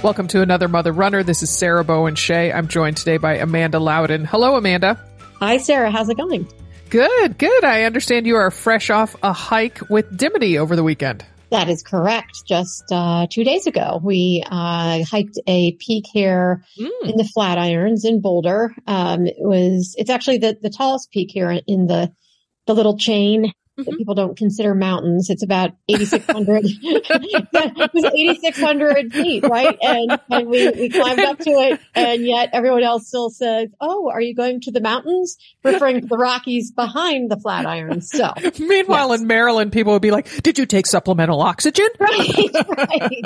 Welcome to another Mother Runner. This is Sarah Bowen Shea. I'm joined today by Amanda Loudin. Hello, Amanda. Hi, Sarah. How's it going? Good, good. I understand you are fresh off a hike with Dimity over the weekend. That is correct. Just uh, two days ago, we uh, hiked a peak here mm. in the Flatirons in Boulder. Um, it was it's actually the the tallest peak here in the the little chain mm-hmm. that people don't consider mountains. It's about 8,600, 8,600 feet, right? And, and we, we climbed up to it and yet everyone else still says, Oh, are you going to the mountains? Referring to the Rockies behind the Flatirons. So meanwhile yes. in Maryland, people would be like, did you take supplemental oxygen? Right, right.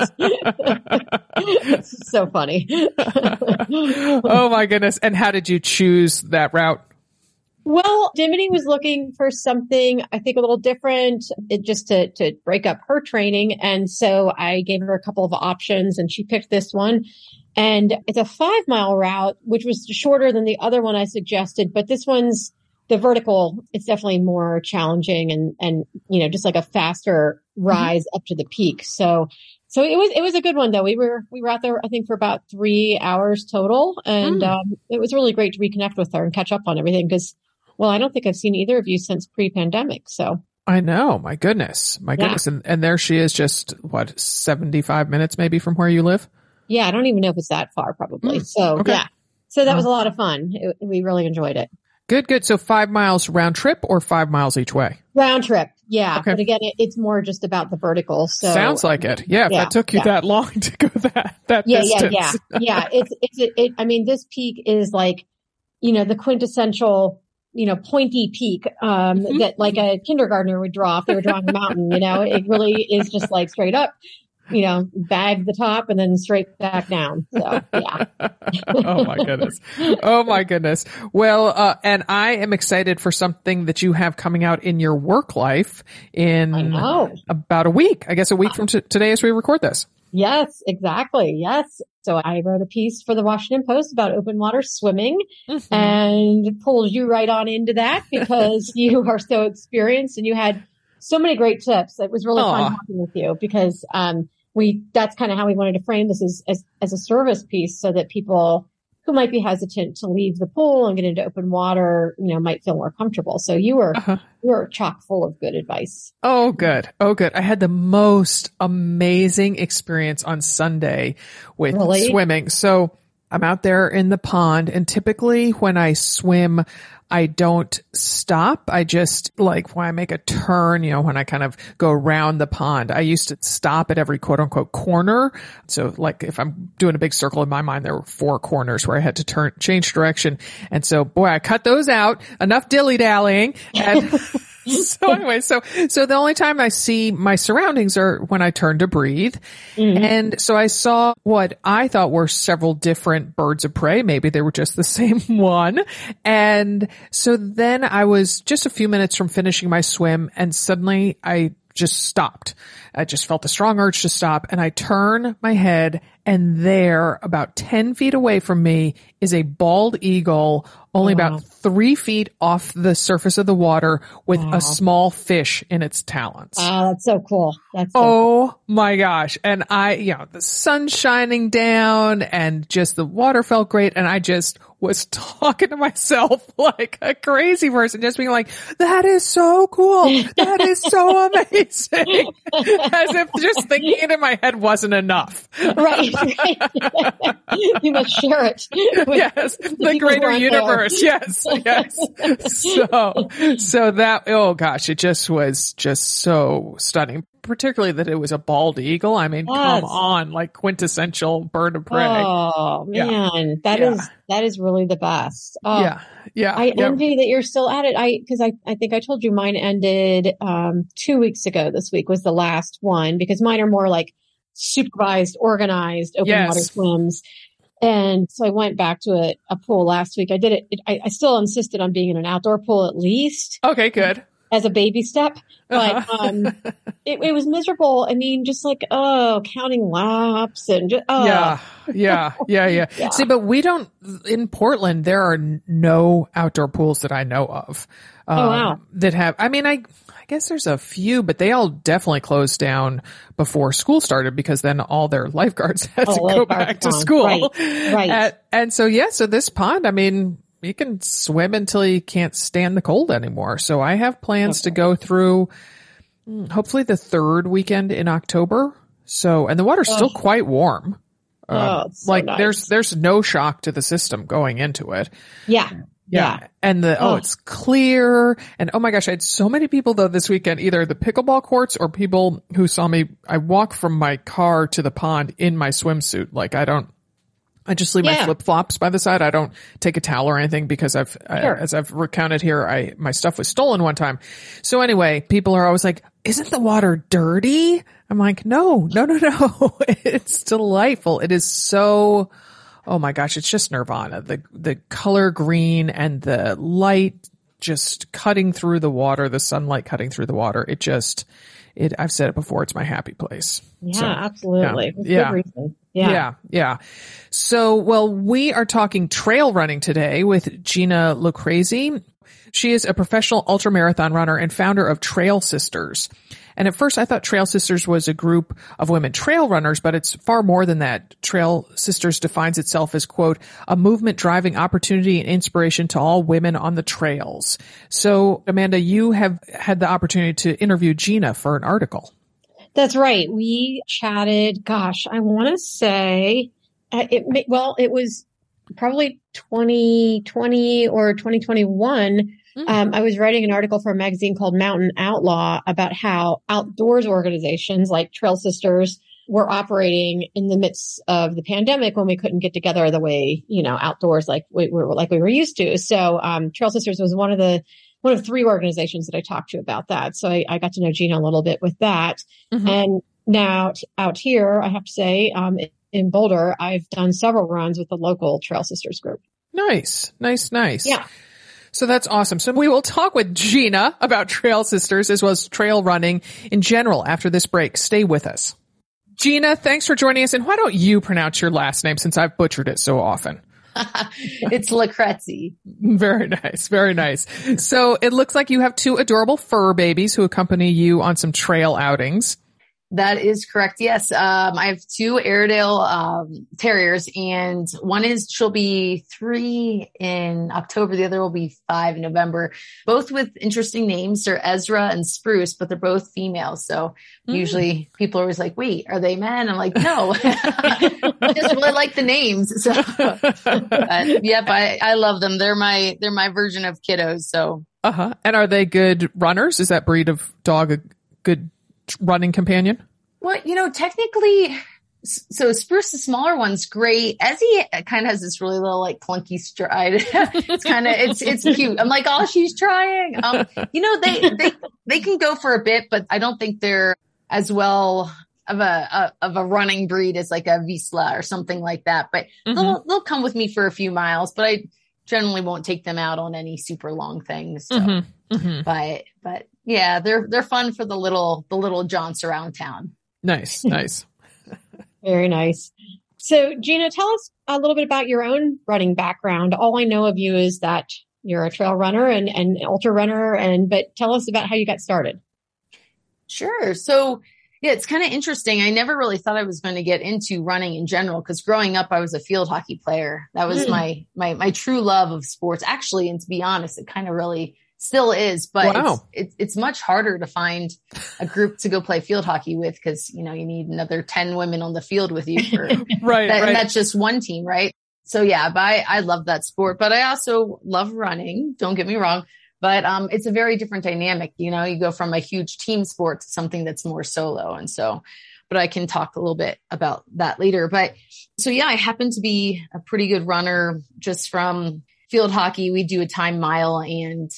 so funny. oh my goodness. And how did you choose that route? Well, Dimity was looking for something, I think, a little different, it, just to, to break up her training. And so I gave her a couple of options and she picked this one. And it's a five mile route, which was shorter than the other one I suggested, but this one's the vertical. It's definitely more challenging and, and, you know, just like a faster mm-hmm. rise mm-hmm. up to the peak. So, so it was, it was a good one though. We were, we were out there, I think for about three hours total. And, mm. um, it was really great to reconnect with her and catch up on everything because well, I don't think I've seen either of you since pre-pandemic. So I know, my goodness, my yeah. goodness, and and there she is, just what seventy five minutes maybe from where you live. Yeah, I don't even know if it's that far, probably. Mm, so okay. yeah, so that was a lot of fun. It, we really enjoyed it. Good, good. So five miles round trip or five miles each way? Round trip. Yeah. Okay. But again, it, it's more just about the vertical. So sounds like it. Yeah. If that took you yeah. that long to go that, that yeah, distance. Yeah. Yeah. Yeah. It's, it's, it, it, I mean, this peak is like, you know, the quintessential you know, pointy peak, um, mm-hmm. that like a kindergartner would draw if they were drawing a mountain, you know, it really is just like straight up, you know, bag the top and then straight back down. So yeah. oh my goodness. Oh my goodness. Well, uh, and I am excited for something that you have coming out in your work life in about a week. I guess a week from t- today as we record this. Yes, exactly. Yes. So I wrote a piece for the Washington Post about open water swimming mm-hmm. and pulls you right on into that because you are so experienced and you had so many great tips. It was really Aww. fun talking with you because, um, we, that's kind of how we wanted to frame this as, as, as a service piece so that people who might be hesitant to leave the pool and get into open water, you know, might feel more comfortable. So you were, uh-huh. you were chock full of good advice. Oh, good. Oh, good. I had the most amazing experience on Sunday with really? swimming. So I'm out there in the pond and typically when I swim, I don't stop. I just like when I make a turn, you know, when I kind of go around the pond, I used to stop at every quote unquote corner. So like if I'm doing a big circle in my mind, there were four corners where I had to turn, change direction. And so boy, I cut those out. Enough dilly dallying and so anyway, so so the only time I see my surroundings are when I turn to breathe. Mm-hmm. And so I saw what I thought were several different birds of prey. Maybe they were just the same one. And so then I was just a few minutes from finishing my swim and suddenly I just stopped. I just felt a strong urge to stop and I turn my head and there about 10 feet away from me is a bald eagle only wow. about three feet off the surface of the water with wow. a small fish in its talons. Oh, that's so cool. That's so oh cool. my gosh. And I, you know, the sun shining down and just the water felt great. And I just was talking to myself like a crazy person, just being like, that is so cool. That is so amazing. As if just thinking it in my head wasn't enough. Right. right. you must share it. yes. The greater universe. There. Yes. Yes. So, so that, oh gosh, it just was just so stunning particularly that it was a bald eagle. I mean, yes. come on, like quintessential bird of prey. Oh man, yeah. that yeah. is that is really the best. Oh, yeah, yeah. I yeah. envy that you're still at it. I because I I think I told you mine ended um two weeks ago. This week was the last one because mine are more like supervised, organized open yes. water swims. And so I went back to a, a pool last week. I did it, it I, I still insisted on being in an outdoor pool at least. Okay, good as a baby step, but uh-huh. um, it, it, was miserable. I mean, just like oh, counting laps and just, oh. yeah, yeah, yeah, yeah, yeah. See, but we don't in Portland. There are no outdoor pools that I know of. Um, oh wow! That have. I mean, I I guess there's a few, but they all definitely closed down before school started because then all their lifeguards had oh, to go back to school. Right. right. And, and so, yeah, so this pond, I mean, you can swim until you can't stand the cold anymore. So I have plans okay. to go through hmm, hopefully the third weekend in October. So, and the water's oh. still quite warm. Um, oh, so like nice. there's, there's no shock to the system going into it. Yeah. Yeah. yeah. And the, oh, oh, it's clear. And oh my gosh, I had so many people though this weekend, either the pickleball courts or people who saw me. I walk from my car to the pond in my swimsuit. Like I don't, I just leave yeah. my flip flops by the side. I don't take a towel or anything because I've, sure. I, as I've recounted here, I, my stuff was stolen one time. So anyway, people are always like, isn't the water dirty? I'm like, no, no, no, no. it's delightful. It is so, oh my gosh, it's just nirvana. The, the color green and the light just cutting through the water, the sunlight cutting through the water. It just, it, I've said it before, it's my happy place. Yeah, so, absolutely. Yeah. yeah. Yeah. yeah. Yeah. So, well, we are talking trail running today with Gina Lucrezi. She is a professional ultramarathon runner and founder of Trail Sisters. And at first I thought Trail Sisters was a group of women trail runners, but it's far more than that. Trail Sisters defines itself as quote, a movement driving opportunity and inspiration to all women on the trails. So Amanda, you have had the opportunity to interview Gina for an article. That's right. We chatted, gosh, I want to say uh, it, well, it was probably 2020 or 2021 Mm-hmm. Um, I was writing an article for a magazine called Mountain Outlaw about how outdoors organizations like Trail Sisters were operating in the midst of the pandemic when we couldn't get together the way, you know, outdoors like we were, like we were used to. So, um, Trail Sisters was one of the, one of three organizations that I talked to about that. So I, I got to know Gina a little bit with that. Mm-hmm. And now t- out here, I have to say, um, in Boulder, I've done several runs with the local Trail Sisters group. Nice, nice, nice. Yeah. So that's awesome. So we will talk with Gina about Trail Sisters as well as trail running in general after this break. Stay with us. Gina, thanks for joining us. And why don't you pronounce your last name since I've butchered it so often? it's Lucrezi. Very nice. Very nice. So it looks like you have two adorable fur babies who accompany you on some trail outings. That is correct. Yes. Um, I have two Airedale um, Terriers, and one is she'll be three in October. The other will be five in November. Both with interesting names. They're Ezra and Spruce, but they're both females. So mm. usually people are always like, "Wait, are they men?" I'm like, "No, I just really like the names." So, but, yep, I, I love them. They're my they're my version of kiddos. So, uh huh. And are they good runners? Is that breed of dog a good running companion? Well, you know, technically, so Spruce, the smaller one's great. Ezzy kind of has this really little like clunky stride. it's kind of it's it's cute. I'm like, oh, she's trying. Um, you know, they they they can go for a bit, but I don't think they're as well of a, a of a running breed as like a Vizsla or something like that. But mm-hmm. they'll they'll come with me for a few miles, but I generally won't take them out on any super long things. So. Mm-hmm. Mm-hmm. But but yeah, they're they're fun for the little the little jaunts around town. Nice, nice. Very nice. So, Gina, tell us a little bit about your own running background. All I know of you is that you're a trail runner and, and ultra runner, and but tell us about how you got started. Sure. So, yeah, it's kind of interesting. I never really thought I was going to get into running in general because growing up, I was a field hockey player. That was mm. my my my true love of sports. Actually, and to be honest, it kind of really still is, but wow. it's, it's, it's much harder to find a group to go play field hockey with because, you know, you need another 10 women on the field with you for, right, that, right. And that's just one team, right? So yeah, but I, I love that sport, but I also love running. Don't get me wrong. But, um, it's a very different dynamic. You know, you go from a huge team sport to something that's more solo. And so, but I can talk a little bit about that later. But so yeah, I happen to be a pretty good runner just from field hockey. We do a time mile and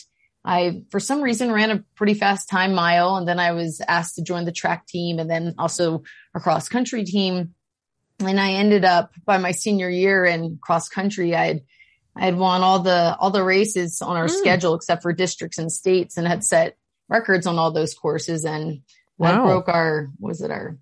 I, for some reason, ran a pretty fast time mile. And then I was asked to join the track team and then also a cross country team. And I ended up by my senior year in cross country, I had, I had won all the, all the races on our mm. schedule except for districts and states and had set records on all those courses and wow. I broke our, was it our,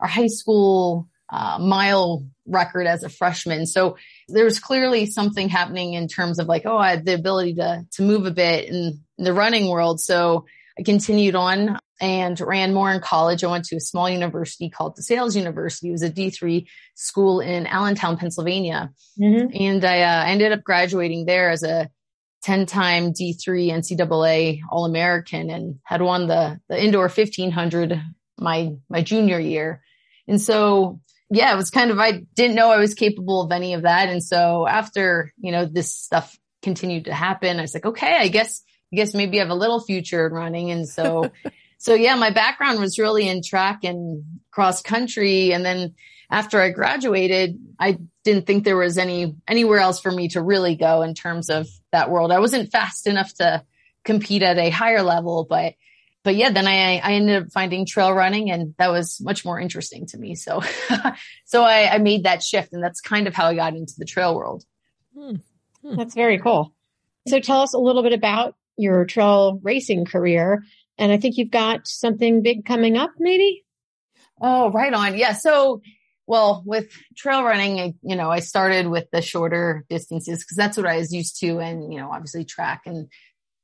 our high school uh, mile record as a freshman. So there was clearly something happening in terms of like, oh, I had the ability to, to move a bit in, the running world. So I continued on and ran more in college. I went to a small university called DeSales University. It was a D3 school in Allentown, Pennsylvania. Mm-hmm. And I uh, ended up graduating there as a 10 time D3 NCAA All American and had won the, the indoor 1500 my, my junior year. And so, yeah, it was kind of, I didn't know I was capable of any of that. And so after, you know, this stuff continued to happen, I was like, okay, I guess, I guess maybe I have a little future in running. And so, so yeah, my background was really in track and cross country. And then after I graduated, I didn't think there was any anywhere else for me to really go in terms of that world. I wasn't fast enough to compete at a higher level, but but yeah, then I I ended up finding trail running, and that was much more interesting to me. So so I, I made that shift, and that's kind of how I got into the trail world. Hmm. Hmm. That's very cool. So tell us a little bit about your trail racing career, and I think you've got something big coming up, maybe. Oh, right on. Yeah. So well, with trail running, I, you know, I started with the shorter distances because that's what I was used to. And, you know, obviously track and,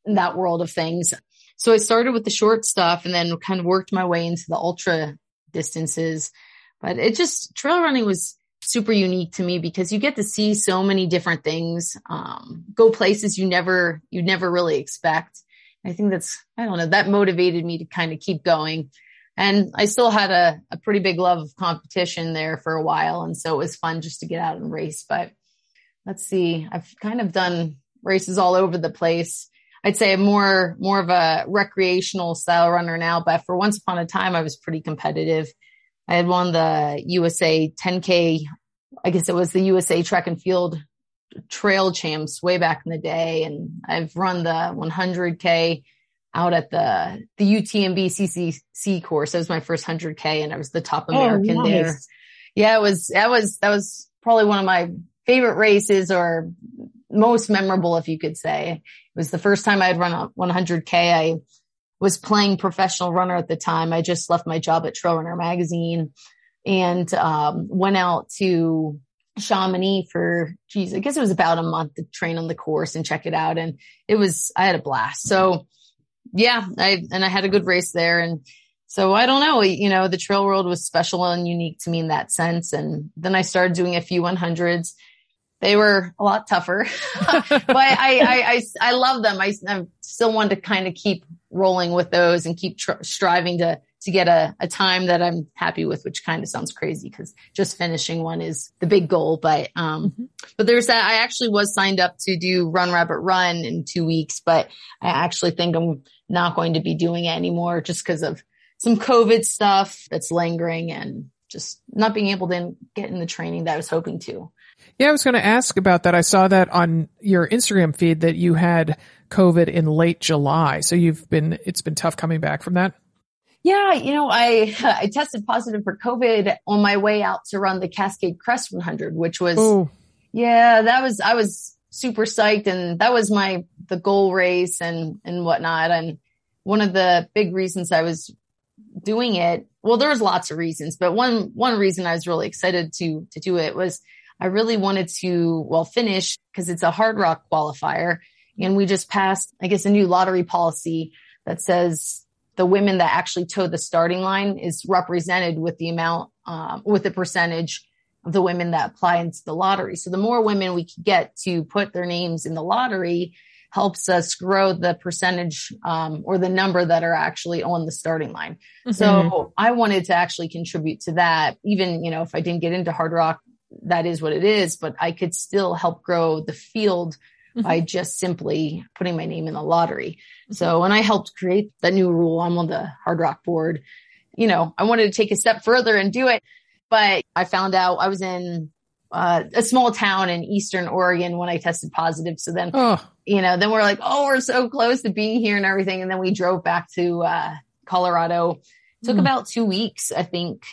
and that world of things. So I started with the short stuff and then kind of worked my way into the ultra distances. But it just, trail running was super unique to me because you get to see so many different things, um, go places you never, you never really expect. I think that's, I don't know, that motivated me to kind of keep going. And I still had a, a pretty big love of competition there for a while. And so it was fun just to get out and race. But let's see, I've kind of done races all over the place. I'd say I'm more, more of a recreational style runner now, but for once upon a time, I was pretty competitive. I had won the USA 10K. I guess it was the USA track and field trail champs way back in the day. And I've run the 100K out at the the UTMB CCC course. That was my first 100K and I was the top oh, American oh, nice. there. Yeah, it was that was that was probably one of my favorite races or most memorable if you could say. It was the first time I had run a 100K. I was playing professional runner at the time. I just left my job at Trail Runner magazine and um, went out to Chamonix for geez, I guess it was about a month to train on the course and check it out. And it was I had a blast. So yeah, I, and I had a good race there. And so I don't know, you know, the trail world was special and unique to me in that sense. And then I started doing a few 100s. They were a lot tougher, but I, I, I, I, love them. I, I still want to kind of keep rolling with those and keep tr- striving to to get a, a time that I'm happy with, which kind of sounds crazy because just finishing one is the big goal. But, um, mm-hmm. but there's that. I actually was signed up to do Run Rabbit Run in two weeks, but I actually think I'm not going to be doing it anymore just because of some COVID stuff that's lingering and just not being able to get in the training that I was hoping to. Yeah, I was going to ask about that. I saw that on your Instagram feed that you had COVID in late July. So you've been, it's been tough coming back from that. Yeah, you know, I I tested positive for COVID on my way out to run the Cascade Crest 100, which was Ooh. yeah, that was I was super psyched, and that was my the goal race and and whatnot. And one of the big reasons I was doing it, well, there was lots of reasons, but one one reason I was really excited to to do it was I really wanted to well finish because it's a Hardrock qualifier, and we just passed I guess a new lottery policy that says the women that actually toe the starting line is represented with the amount, um, with the percentage of the women that apply into the lottery. So the more women we can get to put their names in the lottery helps us grow the percentage, um, or the number that are actually on the starting line. Mm-hmm. So I wanted to actually contribute to that. Even, you know, if I didn't get into Hardrock, that is what it is, but I could still help grow the field mm-hmm. by just simply putting my name in the lottery. Mm-hmm. So when I helped create the new rule, I'm on the Hardrock board. You know, I wanted to take a step further and do it, but I found out I was in uh, a small town in Eastern Oregon when I tested positive. So then, oh. you know, then we're like, oh, we're so close to being here and everything. And then we drove back to uh, Colorado. Took mm. about two weeks, I think,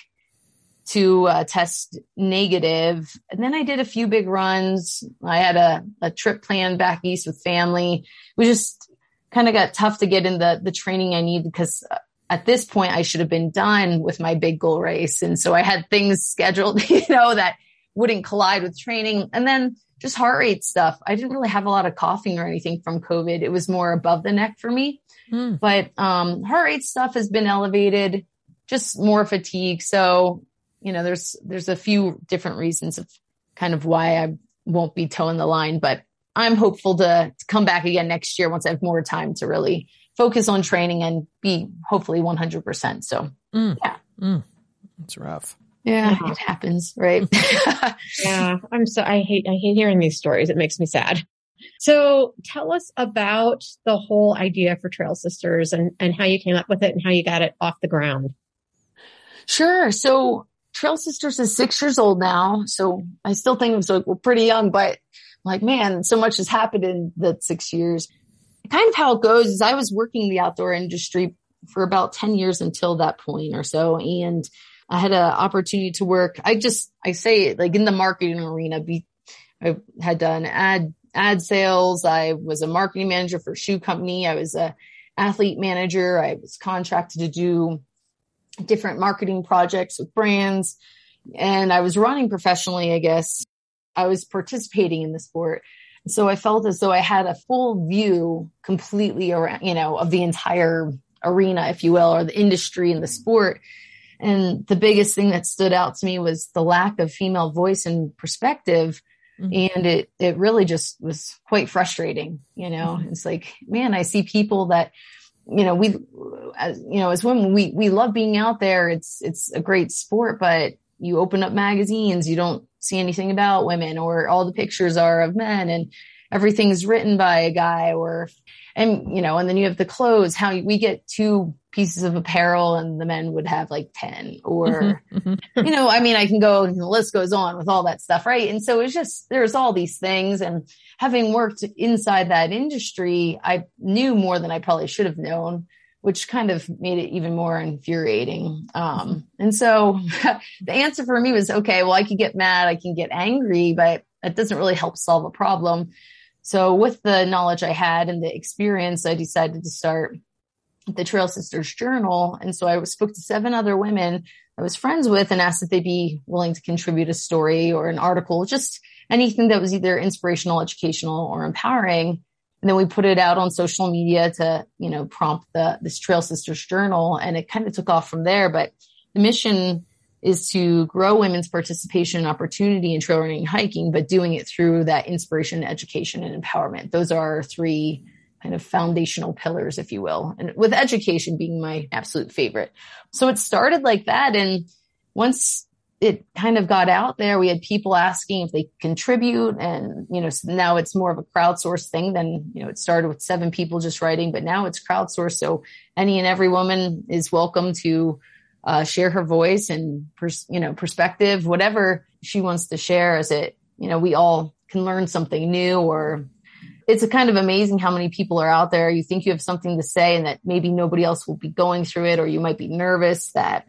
to uh, test negative. And then I did a few big runs. I had a, a trip planned back east with family. We just, kind of got tough to get in the, the training I need because uh, at this point I should have been done with my big goal race. And so I had things scheduled, you know, that wouldn't collide with training. And then just heart rate stuff. I didn't really have a lot of coughing or anything from COVID. It was more above the neck for me. Mm. But um, heart rate stuff has been elevated, just more fatigue. So, you know, there's there's a few different reasons of kind of why I won't be toeing the line, but I'm hopeful to, to come back again next year once I have more time to really focus on training and be hopefully 100%. So, mm. yeah. Mm. It's rough. Yeah, yeah, it happens, right? yeah, I'm so I hate I hate hearing these stories. It makes me sad. So tell us about the whole idea for Trail Sisters and and how you came up with it and how you got it off the ground. Sure. So Trail Sisters is six years old now, so I still think I'm so we're pretty young, but like man, so much has happened in that six years. Kind of how it goes is I was working the outdoor industry for about 10 years until that point or so. And I had an opportunity to work. I just, I say it like in the marketing arena, be, I had done ad, ad sales. I was a marketing manager for a shoe company. I was a athlete manager. I was contracted to do different marketing projects with brands and I was running professionally, I guess. I was participating in the sport. So I felt as though I had a full view completely around, you know, of the entire arena, if you will, or the industry and the sport. And the biggest thing that stood out to me was the lack of female voice and perspective. Mm-hmm. And it, it really just was quite frustrating. You know, mm-hmm. it's like, man, I see people that, you know, we, as, you know, as women, we, we love being out there. It's, it's a great sport, but you open up magazines, you don't see anything about women or all the pictures are of men and everything's written by a guy or and you know and then you have the clothes how we get two pieces of apparel and the men would have like 10 or mm-hmm, mm-hmm. you know i mean i can go and the list goes on with all that stuff right? And so it's just there's all these things and having worked inside that industry i knew more than i probably should have known which kind of made it even more infuriating. Um, and so the answer for me was okay well i can get mad i can get angry but it doesn't really help solve a problem so with the knowledge I had and the experience, I decided to start the Trail Sisters Journal. And so I spoke to seven other women I was friends with and asked if they'd be willing to contribute a story or an article, just anything that was either inspirational, educational, or empowering. And then we put it out on social media to, you know, prompt the this Trail Sisters Journal, and it kind of took off from there. But the mission is to grow women's participation and opportunity in trail running and hiking, but doing it through that inspiration, education, and empowerment. Those are three kind of foundational pillars, if you will, and with education being my absolute favorite. So it started like that. And once it kind of got out there, we had people asking if they contribute. And, you know, now it's more of a crowdsourced thing than, you know, it started with seven people just writing, but now it's crowdsourced. So any and every woman is welcome to uh, share her voice and pers- you know perspective, whatever she wants to share. As it you know, we all can learn something new, or it's a kind of amazing how many people are out there. You think you have something to say, and that maybe nobody else will be going through it, or you might be nervous that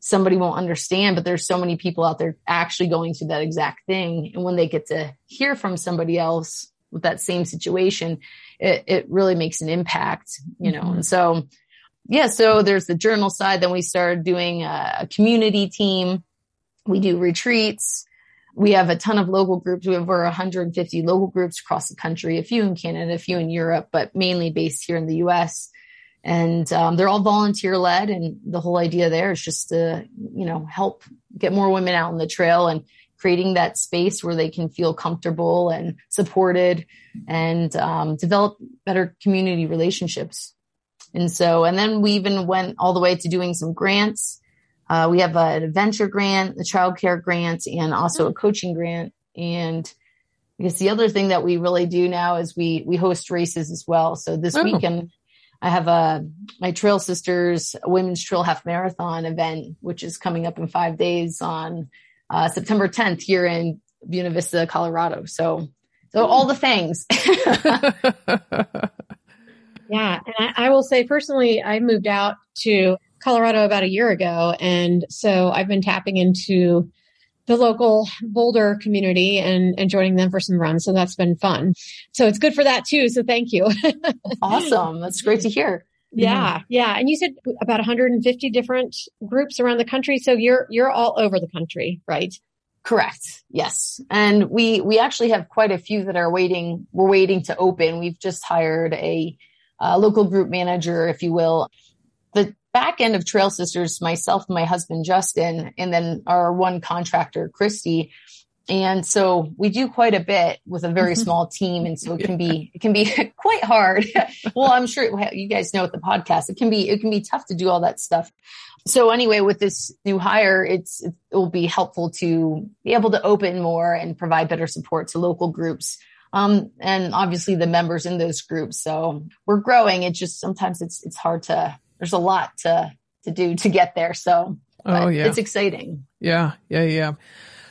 somebody won't understand. But there's so many people out there actually going through that exact thing, and when they get to hear from somebody else with that same situation, it, it really makes an impact, you know. Mm-hmm. And so yeah, so there's the journal side. Then we started doing a, community team. We do retreats. We have a ton of local groups. We have over 150 local groups across the country, a few in Canada, a few in Europe, but mainly based here in the US. And um, they're all volunteer led. And the whole idea there is just to, you know, help get more women out on the trail and creating that space where they can feel comfortable and supported and um, develop better community relationships. And so, and then we even went all the way to doing some grants. Uh, we have an adventure grant, a childcare grant, and also a coaching grant. And I guess the other thing that we really do now is we we host races as well. So this oh. weekend, I have a my Trail Sisters Women's Trail Half Marathon event, which is coming up in five days on uh, September 10th here in Buena Vista, Colorado. So, so all the things. Yeah. And I, I will say personally, I moved out to Colorado about a year ago. And so I've been tapping into the local Boulder community and, and joining them for some runs. So that's been fun. So it's good for that too. So thank you. awesome. That's great to hear. Yeah, yeah. And you said about 150 different groups around the country. So you're you're all over the country, right? Correct. Yes. And we, we actually have quite a few that are waiting. We're waiting to open. We've just hired a, a local group manager, if you will. The back end of Trail Sisters, myself my husband, Justin, and then our one contractor, Christy. And so we do quite a bit with a very small team. And so it can be, it can be quite hard. well, I'm sure you guys know with the podcast, it can be, it can be tough to do all that stuff so anyway, with this new hire, it's, it will be helpful to be able to open more and provide better support to local groups. Um, and obviously the members in those groups. So we're growing. It just sometimes it's, it's hard to, there's a lot to, to do to get there. So oh, yeah. it's exciting. Yeah. Yeah. Yeah.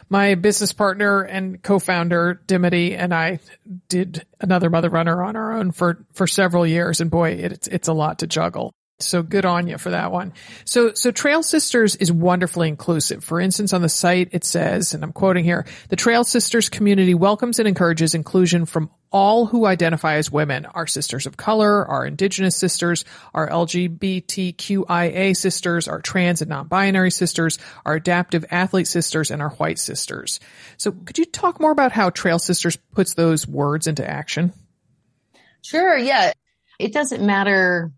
My business partner and co-founder Dimity and I did another mother runner on our own for, for several years. And boy, it's, it's a lot to juggle. So good on you for that one. So, so Trail Sisters is wonderfully inclusive. For instance, on the site, it says, and I'm quoting here, the Trail Sisters community welcomes and encourages inclusion from all who identify as women, our sisters of color, our indigenous sisters, our LGBTQIA sisters, our trans and non-binary sisters, our adaptive athlete sisters, and our white sisters. So could you talk more about how Trail Sisters puts those words into action? Sure. Yeah. It doesn't matter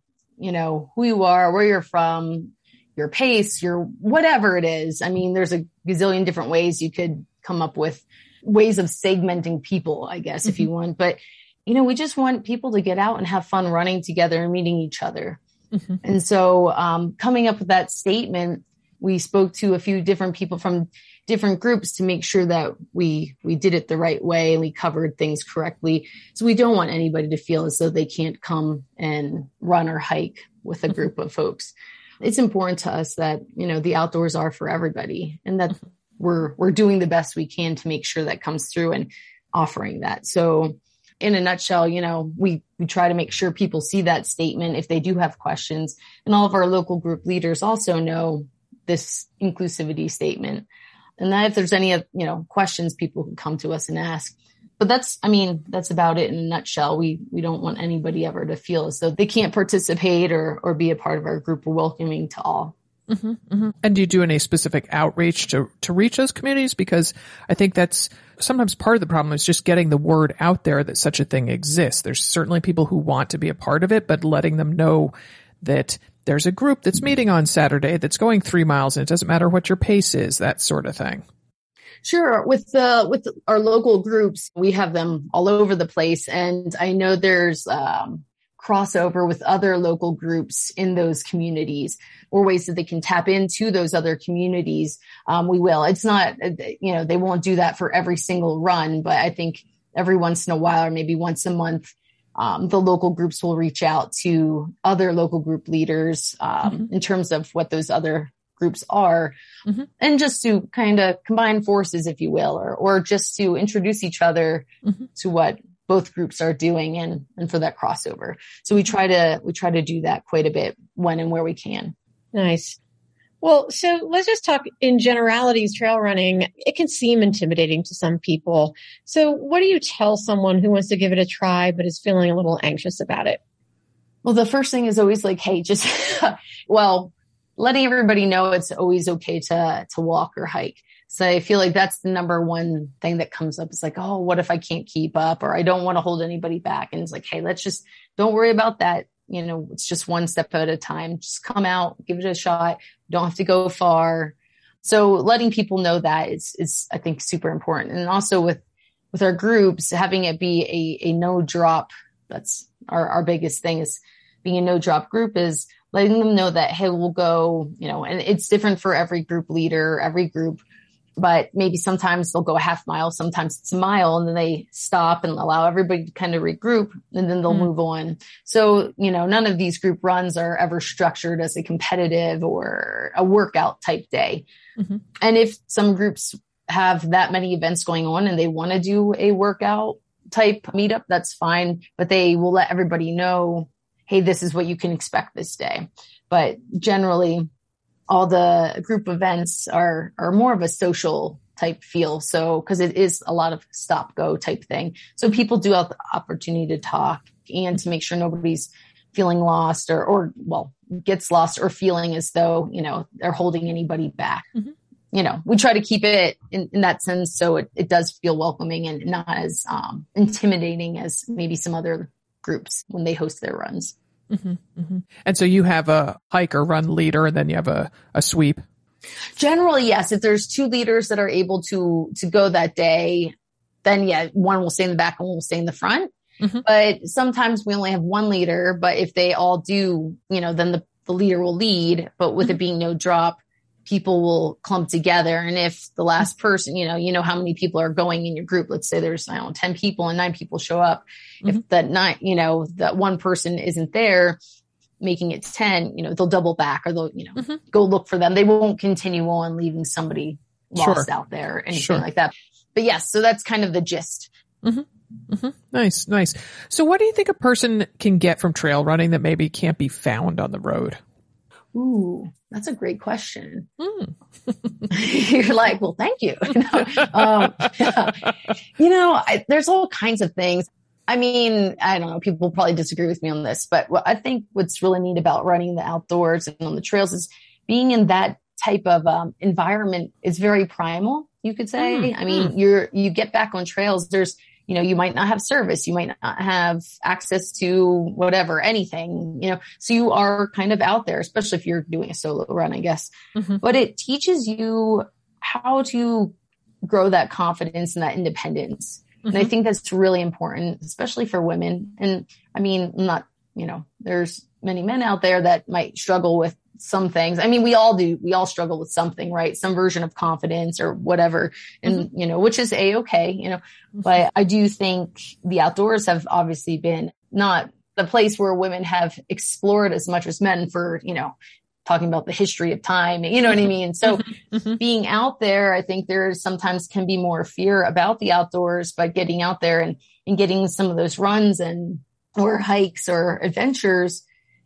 you know, who you are, where you're from, your pace, your whatever it is. I mean, there's a gazillion different ways you could come up with ways of segmenting people, I guess, mm-hmm. if you mm-hmm. want. But, you know, we just want people to get out and have fun running together and meeting each other. Mm-hmm. And so, um, coming up with that statement, we spoke to a few different people from different groups to make sure that we we did it the right way and we covered things correctly. So we don't want anybody to feel as though they can't come and run or hike with a group of folks. It's important to us that, you know, the outdoors are for everybody and that we're we're doing the best we can to make sure that comes through and offering that. So in a nutshell, you know, we, we try to make sure people see that statement if they do have questions. And all of our local group leaders also know this inclusivity statement. And that if there's any, you know, questions, people can come to us and ask. But that's, I mean, that's about it in a nutshell. We, we don't want anybody ever to feel as though they can't participate or, or be a part of our group. We're welcoming to all. Mm-hmm, mm-hmm. And do you do any specific outreach to, to reach those communities? Because I think that's sometimes part of the problem is just getting the word out there that such a thing exists. There's certainly people who want to be a part of it, but letting them know that there's a group that's meeting on Saturday that's going three miles and it doesn't matter what your pace is, that sort of thing. Sure. With the, with our local groups, we have them all over the place. And I know there's, um, crossover with other local groups in those communities or ways that they can tap into those other communities. Um, we will. It's not, you know, they won't do that for every single run, but I think every once in a while or maybe once a month, um, the local groups will reach out to other local group leaders um, mm-hmm. in terms of what those other groups are mm-hmm. and just to kind of combine forces if you will or or just to introduce each other mm-hmm. to what both groups are doing and and for that crossover so we try to we try to do that quite a bit when and where we can nice well, so let's just talk in generalities, trail running. It can seem intimidating to some people. So what do you tell someone who wants to give it a try, but is feeling a little anxious about it? Well, the first thing is always like, Hey, just, well, letting everybody know it's always okay to, to walk or hike. So I feel like that's the number one thing that comes up. It's like, Oh, what if I can't keep up or I don't want to hold anybody back? And it's like, Hey, let's just don't worry about that you know, it's just one step at a time. Just come out, give it a shot. Don't have to go far. So letting people know that is, is, I think, super important. And also with, with our groups, having it be a, a no drop, that's our, our biggest thing is being a no drop group is letting them know that, Hey, we'll go, you know, and it's different for every group leader, every group but maybe sometimes they'll go a half mile, sometimes it's a mile, and then they stop and allow everybody to kind of regroup and then they'll mm. move on. So, you know, none of these group runs are ever structured as a competitive or a workout type day. Mm-hmm. And if some groups have that many events going on and they want to do a workout type meetup, that's fine, but they will let everybody know, Hey, this is what you can expect this day. But generally, all the group events are are more of a social type feel. So, cause it is a lot of stop go type thing. So people do have the opportunity to talk and to make sure nobody's feeling lost or, or well, gets lost or feeling as though, you know, they're holding anybody back. Mm-hmm. You know, we try to keep it in, in that sense. So it, it does feel welcoming and not as um, intimidating as maybe some other groups when they host their runs. Mm-hmm, mm-hmm. And so you have a hike or run leader and then you have a, a sweep. Generally, yes. If there's two leaders that are able to to go that day, then yeah, one will stay in the back and one will stay in the front. Mm-hmm. But sometimes we only have one leader. But if they all do, you know, then the, the leader will lead. But with mm-hmm. it being no drop, people will clump together. And if the last person, you know, you know how many people are going in your group. Let's say there's, I don't know, 10 people and nine people show up. Mm-hmm. If that nine, you know, that one person isn't there, making it 10, you know, they'll double back or they'll, you know, mm-hmm. go look for them. They won't continue on leaving somebody lost sure. out there, or anything sure. like that. But yes, so that's kind of the gist. Mm-hmm. Mm-hmm. Nice, nice. So what do you think a person can get from trail running that maybe can't be found on the road? Ooh, that's a great question. Mm. You're like, well, thank you. you know, um, you know I, there's all kinds of things. I mean, I don't know. People probably disagree with me on this, but what I think what's really neat about running the outdoors and on the trails is being in that type of um, environment is very primal. You could say. Mm, I mean, mm. you're you get back on trails. There's you know, you might not have service. You might not have access to whatever, anything, you know, so you are kind of out there, especially if you're doing a solo run, I guess, mm-hmm. but it teaches you how to grow that confidence and that independence. Mm-hmm. And I mm-hmm. think that's really important, especially for women. And I mean, not, you know, there's many men out there that might struggle with some things. I mean, we all do. We all struggle with something, right? Some version of confidence or whatever. And, mm-hmm. you know, which is a okay, you know, mm-hmm. but I do think the outdoors have obviously been not the place where women have explored as much as men for, you know, talking about the history of time. You know what I mean? So mm-hmm. mm-hmm. being out there, I think there sometimes can be more fear about the outdoors, but getting out there and, and getting some of those runs and or hikes or adventures,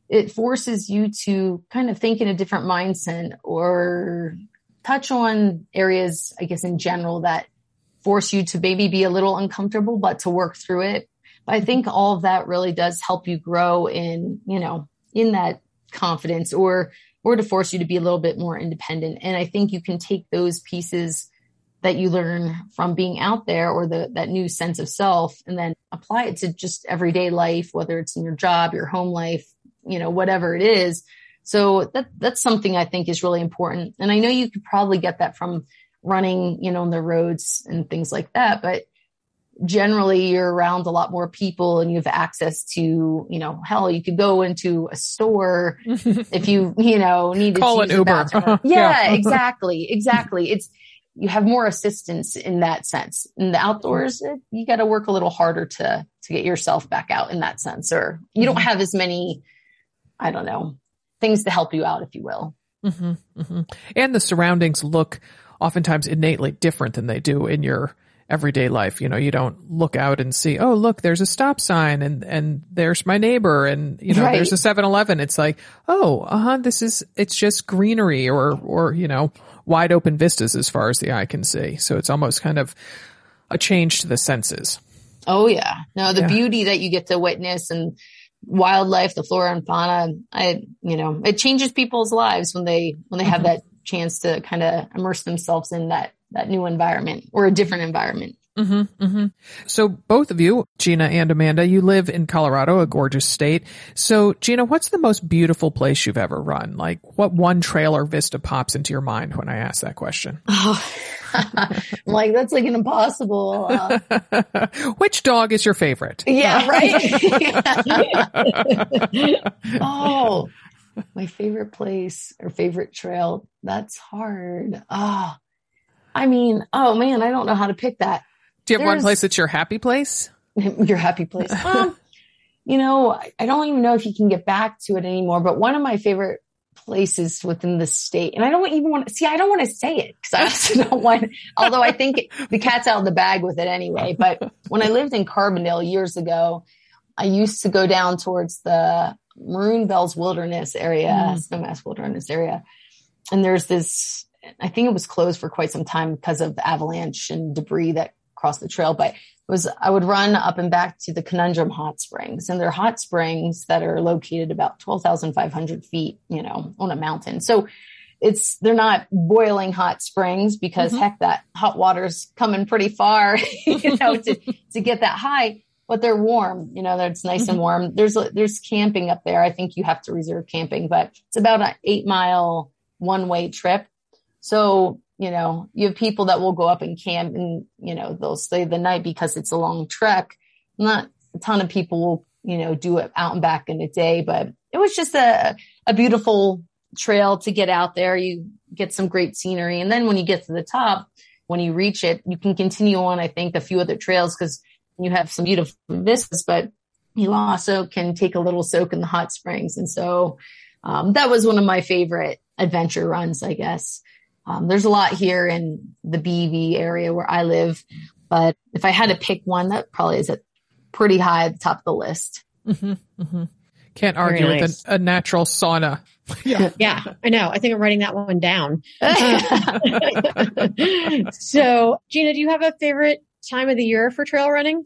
it forces you to kind of think in a different mindset or touch on areas, I guess, in general that force you to maybe be a little uncomfortable, but to work through it. But I think all of that really does help you grow in, you know, in that confidence or or to force you to be a little bit more independent. And I think you can take those pieces that you learn from being out there or the that new sense of self and then apply it to just everyday life, whether it's in your job, your home life, you know, whatever it is. So that that's something I think is really important. And I know you could probably get that from running, you know, on the roads and things like that, but generally you're around a lot more people and you have access to, you know, hell, you could go into a store if you, you know, need to call an Uber. yeah, yeah. exactly. Exactly. It's, you have more assistance in that sense. In the outdoors, you got to work a little harder to, to get yourself back out in that sense, or you don't mm-hmm. have as many, I don't know, things to help you out, if you will. Mm-hmm, mm-hmm. And the surroundings look oftentimes innately different than they do in your everyday life. You know, you don't look out and see, oh, look, there's a stop sign and, and there's my neighbor and, you know, right. there's a 7-Eleven. It's like, oh, uh huh, this is, it's just greenery or, or, you know, wide open vistas as far as the eye can see. So it's almost kind of a change to the senses. Oh yeah. No, the yeah. beauty that you get to witness and wildlife, the flora and fauna, I, you know, it changes people's lives when they, when they have mm-hmm. that chance to kind of immerse themselves in that that new environment or a different environment. Mm-hmm, mm-hmm. So both of you, Gina and Amanda, you live in Colorado, a gorgeous state. So Gina, what's the most beautiful place you've ever run? Like what one trail or vista pops into your mind when I ask that question? Oh, like that's like an impossible. Uh... Which dog is your favorite? Yeah, right. oh, my favorite place or favorite trail. That's hard. Ah. Oh I mean, oh man, I don't know how to pick that. Do you have one place that's your happy place? Your happy place. um, you know, I don't even know if you can get back to it anymore, but one of my favorite places within the state, and I don't even want to see, I don't want to say it because I also don't want, although I think it, the cat's out of the bag with it anyway. But when I lived in Carbondale years ago, I used to go down towards the Maroon Bells Wilderness area, mm. Snowmass Wilderness area. And there's this I think it was closed for quite some time because of the avalanche and debris that crossed the trail. But was I would run up and back to the Conundrum Hot Springs, and they're hot springs that are located about twelve thousand five hundred feet, you know, on a mountain. So it's they're not boiling hot springs because mm-hmm. heck, that hot water's coming pretty far, you know, to to get that high. But they're warm, you know, it's nice mm-hmm. and warm. There's there's camping up there. I think you have to reserve camping, but it's about an eight mile one way trip. So you know, you have people that will go up and camp and, you know, they'll stay the night because it's a long trek. Not a ton of people will, you know, do it out and back in a day, but it was just a, a beautiful trail to get out there. You get some great scenery. And then when you get to the top, when you reach it, you can continue on, I think, a few other trails because you have some beautiful vistas, but you also can take a little soak in the hot springs. And so, um, that was one of my favorite adventure runs, I guess. Um, there's a lot here in the BV area where I live, but if I had to pick one, that probably is at pretty high at the top of the list. Mm-hmm, mm-hmm. Can't argue nice. with a, a, natural sauna. yeah. yeah, I know. I think I'm writing that one down. so, Gina, do you have a favorite time of the year for trail running?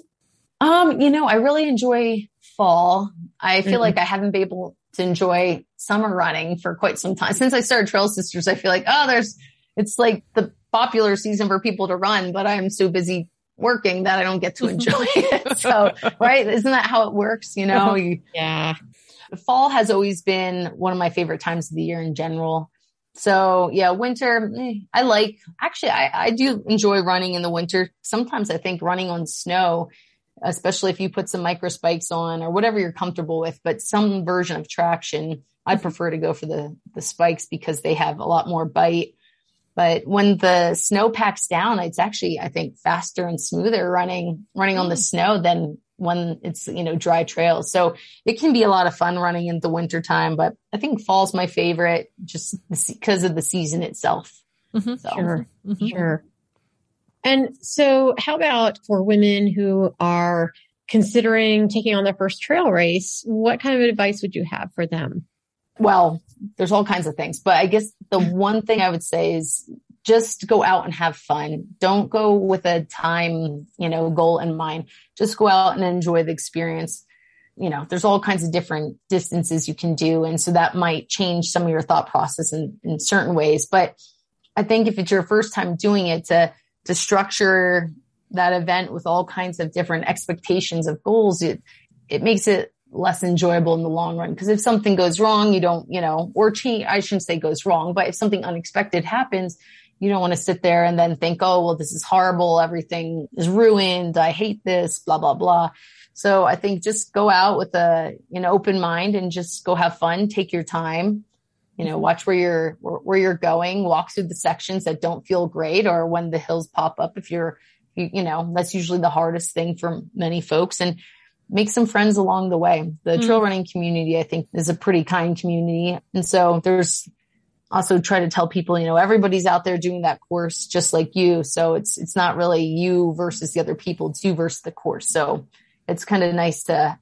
Um, you know, I really enjoy fall. I feel mm-hmm. like I haven't been able to enjoy summer running for quite some time. Since I started Trail Sisters, I feel like, oh, there's it's like the popular season for people to run, but I'm so busy working that I don't get to enjoy it. So, right. Isn't that how it works? You know, yeah. Fall has always been one of my favorite times of the year in general. So yeah, winter, eh, I like, actually, I, I do enjoy running in the winter. Sometimes I think running on snow, especially if you put some micro spikes on or whatever you're comfortable with, but some version of traction, I'd prefer to go for the, the spikes because they have a lot more bite but when the snow packs down, it's actually, I think, faster and smoother running, running on the mm. snow than when it's, you know, dry trails. So it can be a lot of fun running in the winter time, but I think fall's my favorite just because of the season itself. Mm-hmm. So. Sure. Mm-hmm. Sure. And so how about for women who are considering taking on their first trail race? What kind of advice would you have for them? well, there's all kinds of things, but I guess the mm-hmm. one thing I would say is just go out and have fun. Don't go with a time, you know, goal in mind. Just go out and enjoy the experience. You know, there's all kinds of different distances you can do. And so that might change some of your thought process in, in certain ways. But I think if it's your first time doing it to, to structure that event with all kinds of different expectations of goals, it, it makes it less enjoyable in the long run. Because if something goes wrong, you don't, you know, or change, I shouldn't say goes wrong, but if something unexpected happens, you don't want to sit there and then think, oh, well, this is horrible. Everything is ruined. I hate this, blah, blah, blah. So I think just go out with a, you know, open mind and just go have fun, take your time, you know, watch where you're, where you're going, walk through the sections that don't feel great or when the hills pop up. If you're, you, you know, that's usually the hardest thing for many folks. And make some friends along the way. The mm. trail running community, I think, is a pretty kind community. And so there's also try to tell people, you know, everybody's out there doing that course just like you. So it's, it's not really you versus the other people. It's you versus the course. So it's kind of nice to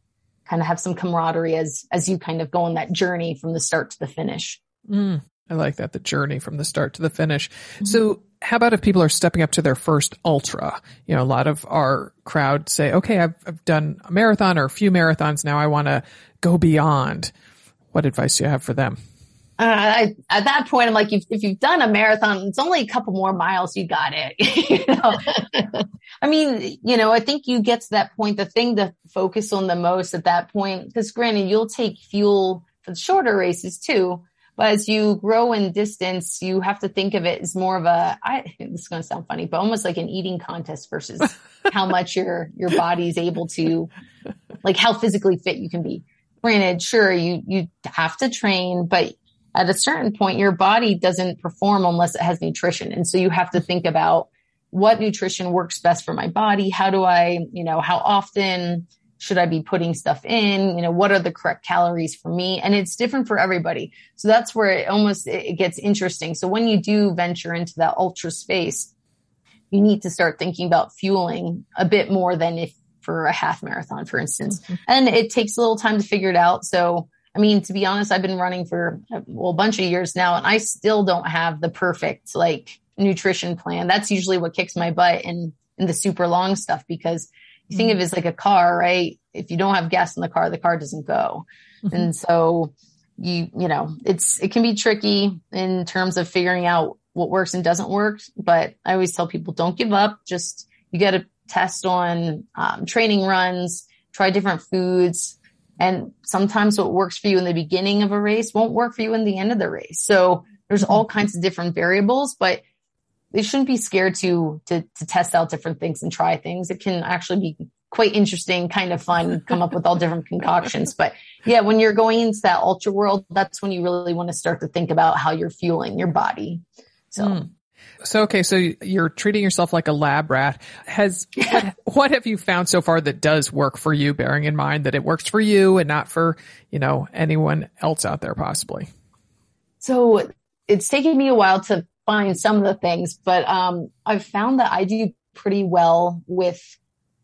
kind of have some camaraderie as, as you kind of go on that journey from the start to the finish. Mm. I like that, the journey from the start to the finish. Mm-hmm. So how about if people are stepping up to their first ultra? You know, a lot of our crowd say, okay, I've, I've done a marathon or a few marathons. Now I want to go beyond. What advice do you have for them? Uh, I, at that point, I'm like, if, if, you've done a marathon, it's only a couple more miles. You got it. you know? I mean, you know, I think you get to that point. The thing to focus on the most at that point, because granted, you'll take fuel for the shorter races too, but as you grow in distance, you have to think of it as more of a, I, this is going to sound funny, but almost like an eating contest versus how much your, your body is able to, like how physically fit you can be. Granted, sure, you, you have to train, but at a certain point, your body doesn't perform unless it has nutrition. And so you have to think about what nutrition works best for my body. How do I, you know, how often, should I be putting stuff in? You know, what are the correct calories for me? And it's different for everybody. So that's where it almost it gets interesting. So when you do venture into that ultra space, you need to start thinking about fueling a bit more than if for a half marathon, for instance. Mm-hmm. And it takes a little time to figure it out. So I mean, to be honest, I've been running for well, a bunch of years now and I still don't have the perfect like nutrition plan. That's usually what kicks my butt in, in the super long stuff because you think of it as like a car, right? If you don't have gas in the car, the car doesn't go. Mm-hmm. And so you, you know, it's, it can be tricky in terms of figuring out what works and doesn't work. But I always tell people don't give up. Just, you got to test on um, training runs, try different foods. And sometimes what works for you in the beginning of a race won't work for you in the end of the race. So there's all mm-hmm. kinds of different variables, but they shouldn't be scared to, to, to test out different things and try things. It can actually be quite interesting, kind of fun, come up with all different concoctions. But yeah, when you're going into that ultra world, that's when you really want to start to think about how you're fueling your body. So. Mm. So okay, so you're treating yourself like a lab rat. Has what, what, have you found so far that does work for you? Bearing in mind that it works for you and not for you know anyone else out there, possibly. So it's taken me a while to find some of the things, but um, I've found that I do pretty well with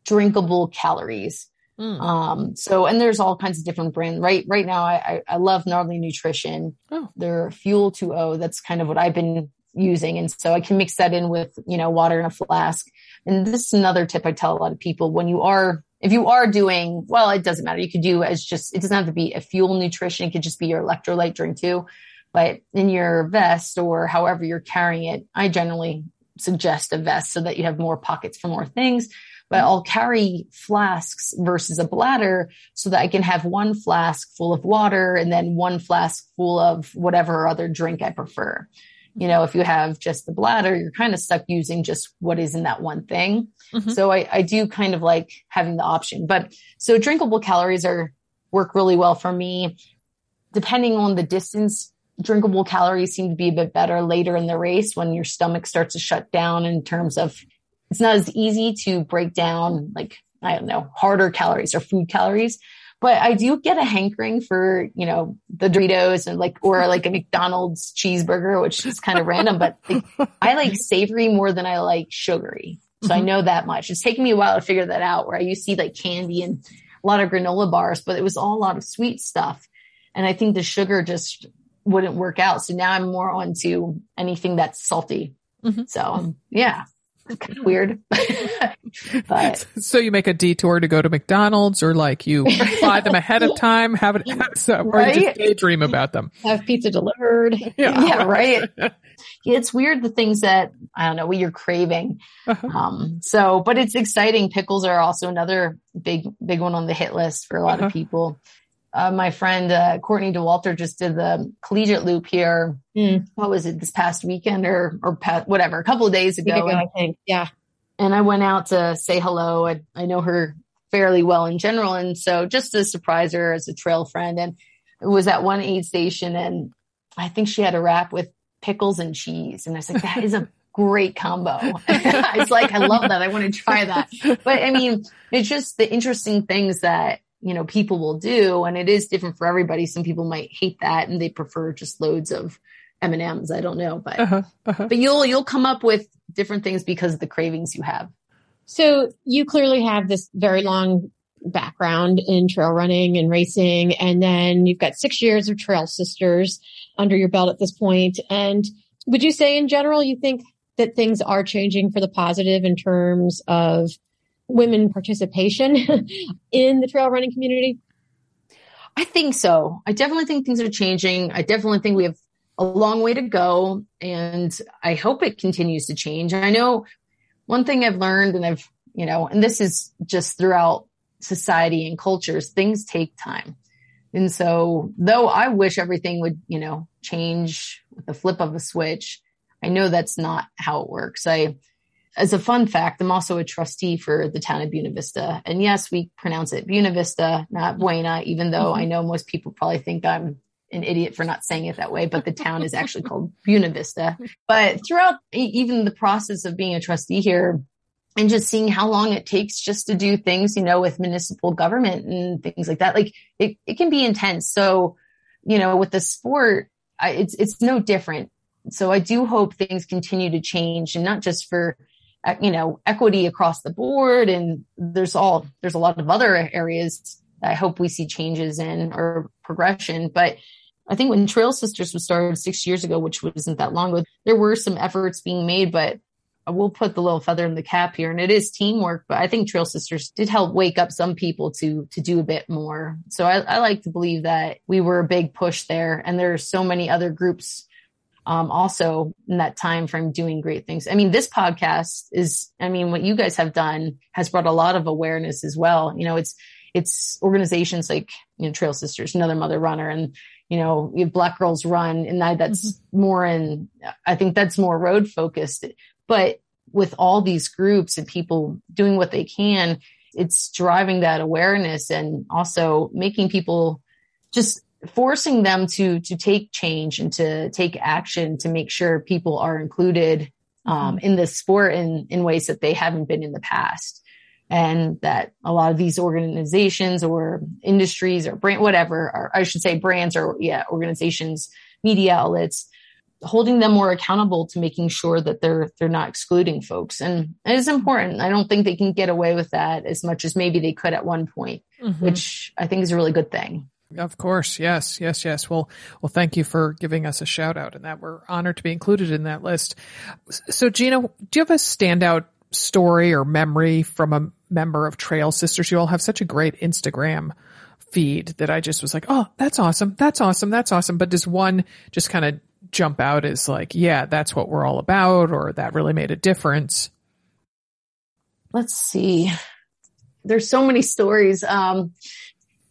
drinkable calories. Mm. Um, so, and there's all kinds of different brands. Right, right now, I, I, I love Gnarly Nutrition. Oh. Their Fuel 2O. That's kind of what I've been using, and so I can mix that in with you know water in a flask. And this is another tip I tell a lot of people: when you are, if you are doing, well, it doesn't matter. You could do as just. It doesn't have to be a fuel nutrition. It could just be your electrolyte drink too. But in your vest or however you're carrying it, I generally suggest a vest so that you have more pockets for more things but I'll carry flasks versus a bladder so that I can have one flask full of water and then one flask full of whatever other drink I prefer. You know, if you have just the bladder, you're kind of stuck using just what is in that one thing. Mm-hmm. So I, I do kind of like having the option, but so drinkable calories are work really well for me. Depending on the distance, drinkable calories seem to be a bit better later in the race when your stomach starts to shut down in terms of it's not as easy to break down like, I don't know, harder calories or food calories. But I do get a hankering for, you know, the Doritos and like, or like a McDonald's cheeseburger, which is kind of random, but like, I like savory more than I like sugary. So mm-hmm. I know that much. It's taken me a while to figure that out where I used to see like candy and a lot of granola bars, but it was all a lot of sweet stuff. And I think the sugar just wouldn't work out. So now I'm more onto anything that's salty. Mm-hmm. So yeah kind of weird. but so you make a detour to go to McDonald's or like you buy them ahead of time, have it, so, or you just daydream about them. Have pizza delivered. Yeah, yeah right. it's weird the things that I don't know what you're craving. Uh-huh. Um, so, but it's exciting. Pickles are also another big, big one on the hit list for a lot uh-huh. of people uh, my friend uh, Courtney Dauwalter just did the collegiate loop here. Mm. What was it this past weekend or or past, whatever, a couple of days ago? ago and, I think, yeah. And I went out to say hello. I, I know her fairly well in general, and so just to surprise her as a trail friend, and it was at one aid station, and I think she had a wrap with pickles and cheese, and I was like, that is a great combo. it's like I love that. I want to try that. But I mean, it's just the interesting things that you know, people will do. And it is different for everybody. Some people might hate that and they prefer just loads of M&Ms. I don't know, but, uh-huh, uh-huh. but you'll, you'll come up with different things because of the cravings you have. So you clearly have this very long background in trail running and racing. And then you've got six years of trail sisters under your belt at this point. And would you say in general, you think that things are changing for the positive in terms of women participation in the trail running community? I think so. I definitely think things are changing. I definitely think we have a long way to go and I hope it continues to change. I know one thing I've learned and I've, you know, and this is just throughout society and cultures, things take time. And so though I wish everything would, you know, change with the flip of a switch, I know that's not how it works. I, as a fun fact, I'm also a trustee for the town of Buena Vista. And yes, we pronounce it Buena Vista, not Buena, even though mm-hmm. I know most people probably think I'm an idiot for not saying it that way, but the town is actually called Buena Vista. But throughout even the process of being a trustee here and just seeing how long it takes just to do things, you know, with municipal government and things like that, like it, it can be intense. So, you know, with the sport, I, it's, it's no different. So I do hope things continue to change and not just for you know, equity across the board. And there's all, there's a lot of other areas I hope we see changes in or progression. But I think when Trail Sisters was started six years ago, which wasn't that long ago, there were some efforts being made, but we'll put the little feather in the cap here and it is teamwork, but I think Trail Sisters did help wake up some people to, to do a bit more. So I, I like to believe that we were a big push there and there are so many other groups um, also in that time frame doing great things. I mean, this podcast is, I mean, what you guys have done has brought a lot of awareness as well. You know, it's, it's organizations like, you know, Trail Sisters, another mother runner and, you know, Black Girls Run and that, that's mm-hmm. more in, I think that's more road focused. But with all these groups and people doing what they can, it's driving that awareness and also making people just forcing them to to take change and to take action to make sure people are included um, mm-hmm. in this sport in in ways that they haven't been in the past and that a lot of these organizations or industries or brand whatever or i should say brands or yeah organizations media outlets holding them more accountable to making sure that they're they're not excluding folks and it is important i don't think they can get away with that as much as maybe they could at one point mm-hmm. which i think is a really good thing of course. Yes. Yes. Yes. Well, well, thank you for giving us a shout out and that we're honored to be included in that list. So Gina, do you have a standout story or memory from a member of Trail Sisters? You all have such a great Instagram feed that I just was like, Oh, that's awesome. That's awesome. That's awesome. But does one just kind of jump out as like, yeah, that's what we're all about or that really made a difference? Let's see. There's so many stories. Um,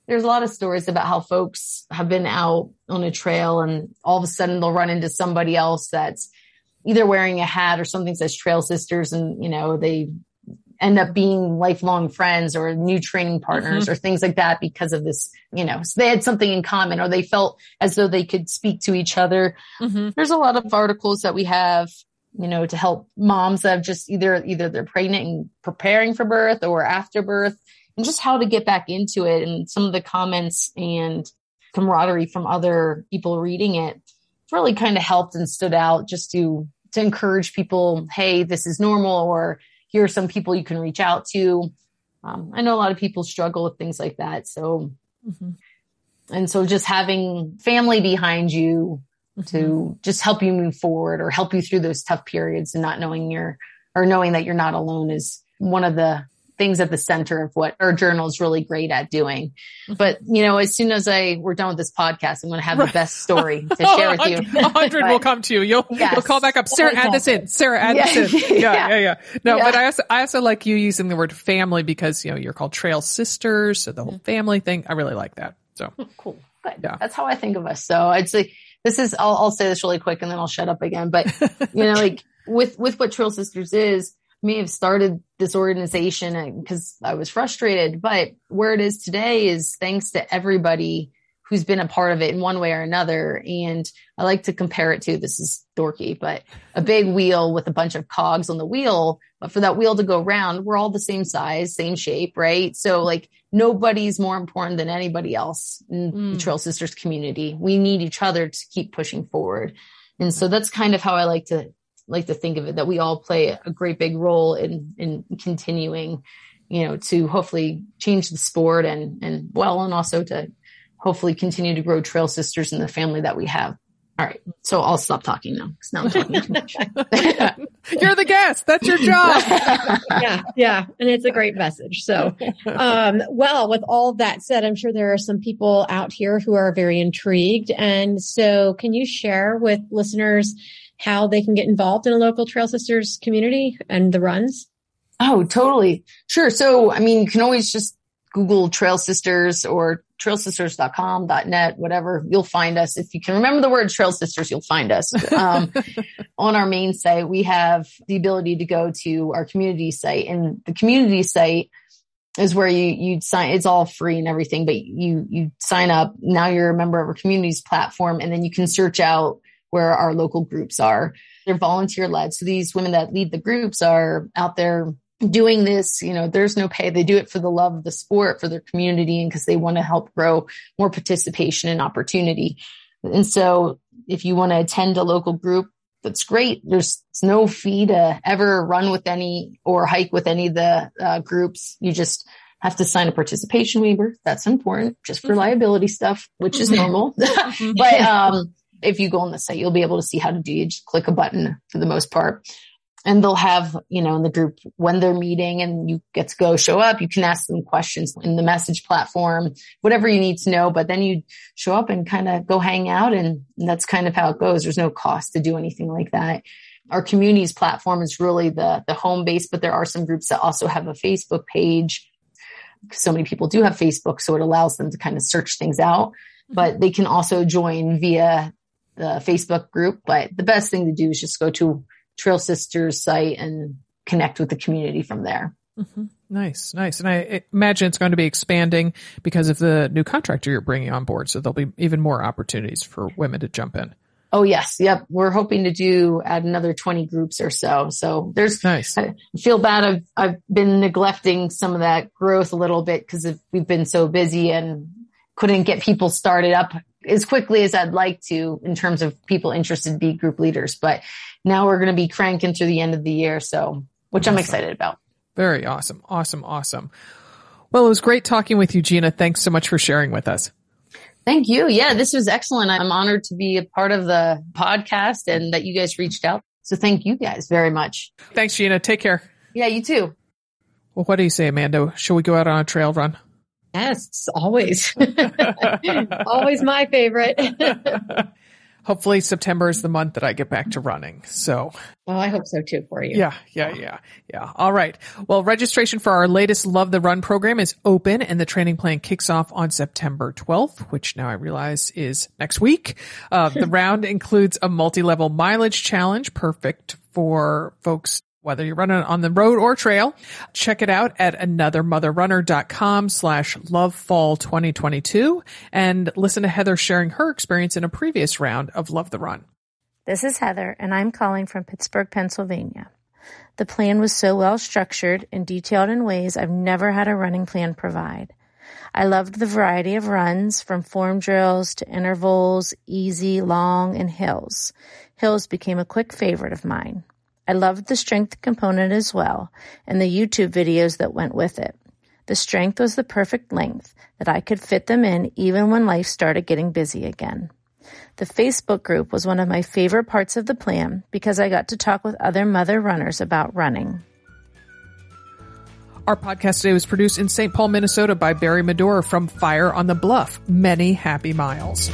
there's a lot of stories about how folks have been out on a trail and all of a sudden they'll run into somebody else that's either wearing a hat or something says trail sisters and you know they end up being lifelong friends or new training partners mm-hmm. or things like that because of this you know so they had something in common or they felt as though they could speak to each other mm-hmm. there's a lot of articles that we have you know to help moms that have just either either they're pregnant and preparing for birth or after birth and just how to get back into it and some of the comments and camaraderie from other people reading it really kind of helped and stood out just to to encourage people hey this is normal or here are some people you can reach out to um, i know a lot of people struggle with things like that so mm-hmm. and so just having family behind you mm-hmm. to just help you move forward or help you through those tough periods and not knowing you're or knowing that you're not alone is one of the things at the center of what our journal is really great at doing. But, you know, as soon as I, we're done with this podcast, I'm going to have the best story to share with you. A hundred will come to you. You'll, yes. you'll call back up. Sarah, add this in. Sarah, add yeah. this in. Yeah, yeah, yeah. yeah. No, yeah. but I also, I also like you using the word family because, you know, you're called trail sisters. So the whole mm-hmm. family thing, I really like that. So cool. Good. Yeah. That's how I think of us. So I'd say this is, I'll, I'll say this really quick and then I'll shut up again. But, you know, like with, with what Trail Sisters is, may have started this organization because I was frustrated, but where it is today is thanks to everybody who's been a part of it in one way or another. And I like to compare it to this is dorky, but a big wheel with a bunch of cogs on the wheel. But for that wheel to go round, we're all the same size, same shape, right? So like nobody's more important than anybody else in mm. the Trail Sisters community. We need each other to keep pushing forward. And so that's kind of how I like to like to think of it that we all play a great big role in in continuing you know to hopefully change the sport and and well and also to hopefully continue to grow trail sisters in the family that we have. All right. So i'll stop talking now because now i'm talking too much. You're the guest. That's your job. Yeah yeah. And it's a great message. So um well with all that said i'm sure there are some people out here who are very intrigued. And so can you share with listeners how they can get involved in a local Trail Sisters community and the runs? Oh, totally. Sure. So, I mean, you can always just Google Trail Sisters or trailsisters.com, .net, whatever. You'll find us. If you can remember the word Trail Sisters, you'll find us. Um, on our main site, we have the ability to go to our community site and the community site is where you, you sign, it's all free and everything, but you, you sign up. Now you're a member of our community's platform and then you can search out where our local groups are. They're volunteer led. So these women that lead the groups are out there doing this, you know, there's no pay. They do it for the love of the sport, for their community, and because they want to help grow more participation and opportunity. And so if you want to attend a local group, that's great. There's no fee to ever run with any or hike with any of the uh, groups. You just have to sign a participation waiver. That's important just for mm-hmm. liability stuff, which is normal. but, um, if you go on the site, you'll be able to see how to do. You just click a button for the most part and they'll have, you know, in the group when they're meeting and you get to go show up, you can ask them questions in the message platform, whatever you need to know, but then you show up and kind of go hang out. And that's kind of how it goes. There's no cost to do anything like that. Our communities platform is really the, the home base, but there are some groups that also have a Facebook page. So many people do have Facebook, so it allows them to kind of search things out, mm-hmm. but they can also join via the Facebook group. But the best thing to do is just go to Trail Sisters site and connect with the community from there. Mm-hmm. Nice, nice. And I imagine it's going to be expanding because of the new contractor you're bringing on board. So there'll be even more opportunities for women to jump in. Oh yes. Yep. We're hoping to do add another 20 groups or so. So there's, nice. I feel bad. I've, I've been neglecting some of that growth a little bit because we've been so busy and couldn't get people started up as quickly as I'd like to in terms of people interested to be group leaders. But now we're going to be cranking through the end of the year. So, which awesome. I'm excited about. Very awesome. Awesome. Awesome. Well, it was great talking with you, Gina. Thanks so much for sharing with us. Thank you. Yeah, this was excellent. I'm honored to be a part of the podcast and that you guys reached out. So thank you guys very much. Thanks, Gina. Take care. Yeah, you too. Well, what do you say, Amanda? Shall we go out on a trail run? Yes, always. always my favorite. Hopefully September is the month that I get back to running. So. Well, I hope so too for you. Yeah, yeah, yeah, yeah. All right. Well, registration for our latest Love the Run program is open and the training plan kicks off on September 12th, which now I realize is next week. Uh, the round includes a multi-level mileage challenge, perfect for folks whether you're running on the road or trail. Check it out at anothermotherrunner.com slash lovefall 2022 and listen to Heather sharing her experience in a previous round of Love the Run. This is Heather and I'm calling from Pittsburgh, Pennsylvania. The plan was so well structured and detailed in ways I've never had a running plan provide. I loved the variety of runs from form drills to intervals, easy, long, and hills. Hills became a quick favorite of mine. I loved the strength component as well and the YouTube videos that went with it. The strength was the perfect length that I could fit them in even when life started getting busy again. The Facebook group was one of my favorite parts of the plan because I got to talk with other mother runners about running. Our podcast today was produced in St. Paul, Minnesota by Barry Medora from Fire on the Bluff. Many happy miles.